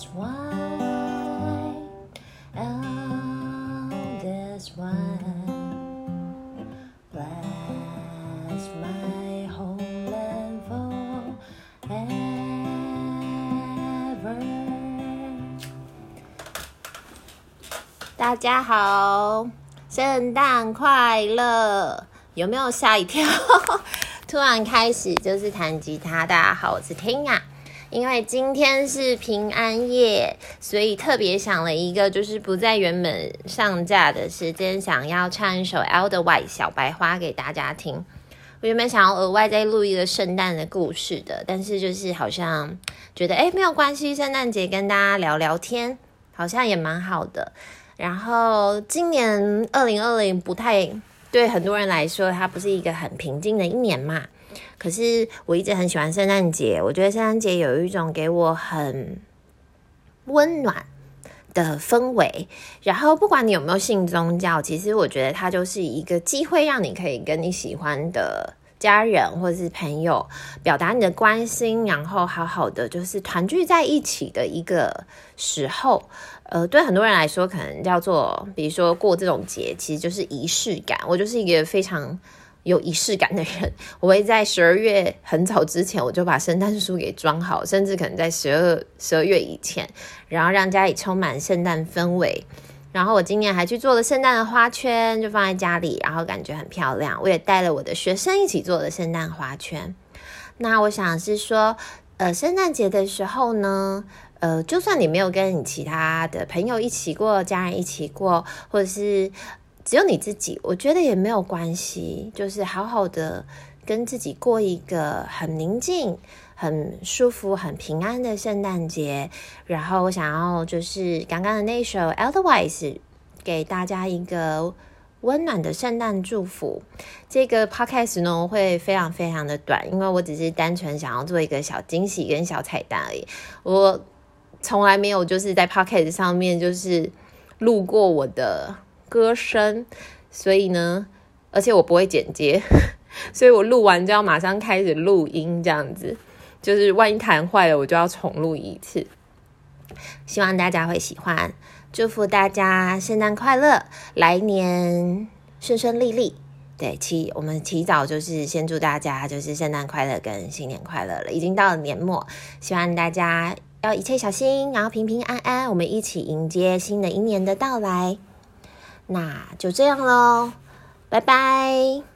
Out as white, out as white, bless my whole and forever. 大家好，圣诞快乐！有没有吓一跳？突然开始就是弹吉他。大家好，我是 Tina。因为今天是平安夜，所以特别想了一个，就是不在原本上架的时间，想要唱一首《Edelweiss》小白花给大家听。我原本想要额外再录一个圣诞的故事的，但是就是好像觉得诶没有关系，圣诞节跟大家聊聊天，好像也蛮好的。然后今年二零二零不太对很多人来说，它不是一个很平静的一年嘛。可是我一直很喜欢圣诞节，我觉得圣诞节有一种给我很温暖的氛围。然后不管你有没有信宗教，其实我觉得它就是一个机会，让你可以跟你喜欢的家人或者是朋友表达你的关心，然后好好的就是团聚在一起的一个时候。呃，对很多人来说，可能叫做，比如说过这种节，其实就是仪式感。我就是一个非常 有仪式感的人，我会在十二月很早之前，我就把圣诞树给装好，甚至可能在十二十二月以前，然后让家里充满圣诞氛围。然后我今年还去做了圣诞的花圈，就放在家里，然后感觉很漂亮。我也带了我的学生一起做的圣诞花圈。那我想是说，呃，圣诞节的时候呢，呃，就算你没有跟你其他的朋友一起过，家人一起过，或者是只有你自己，我觉得也没有关系，就是好好的跟自己过一个很宁静、很舒服、很平安的圣诞节。然后我想要就是刚刚的那首《Edelweiss》，给大家一个温暖的圣诞祝福。这个 Podcast 呢会非常非常的短，因为我只是单纯想要做一个小惊喜跟小彩蛋而已。我。从来没有就是在 Podcast 上面就是录过我的歌声，所以呢，而且我不会剪接，所以我录完就要马上开始录音，这样子就是万一弹坏了，我就要重录一次。希望大家会喜欢，祝福大家圣诞快乐，来年顺顺利利。对，祈我们提早就是先祝大家就是圣诞快乐跟新年快乐了，已经到了年末，希望大家。要一切小心，然后平平安安，我们一起迎接新的一年的到来。那就这样喽，拜拜。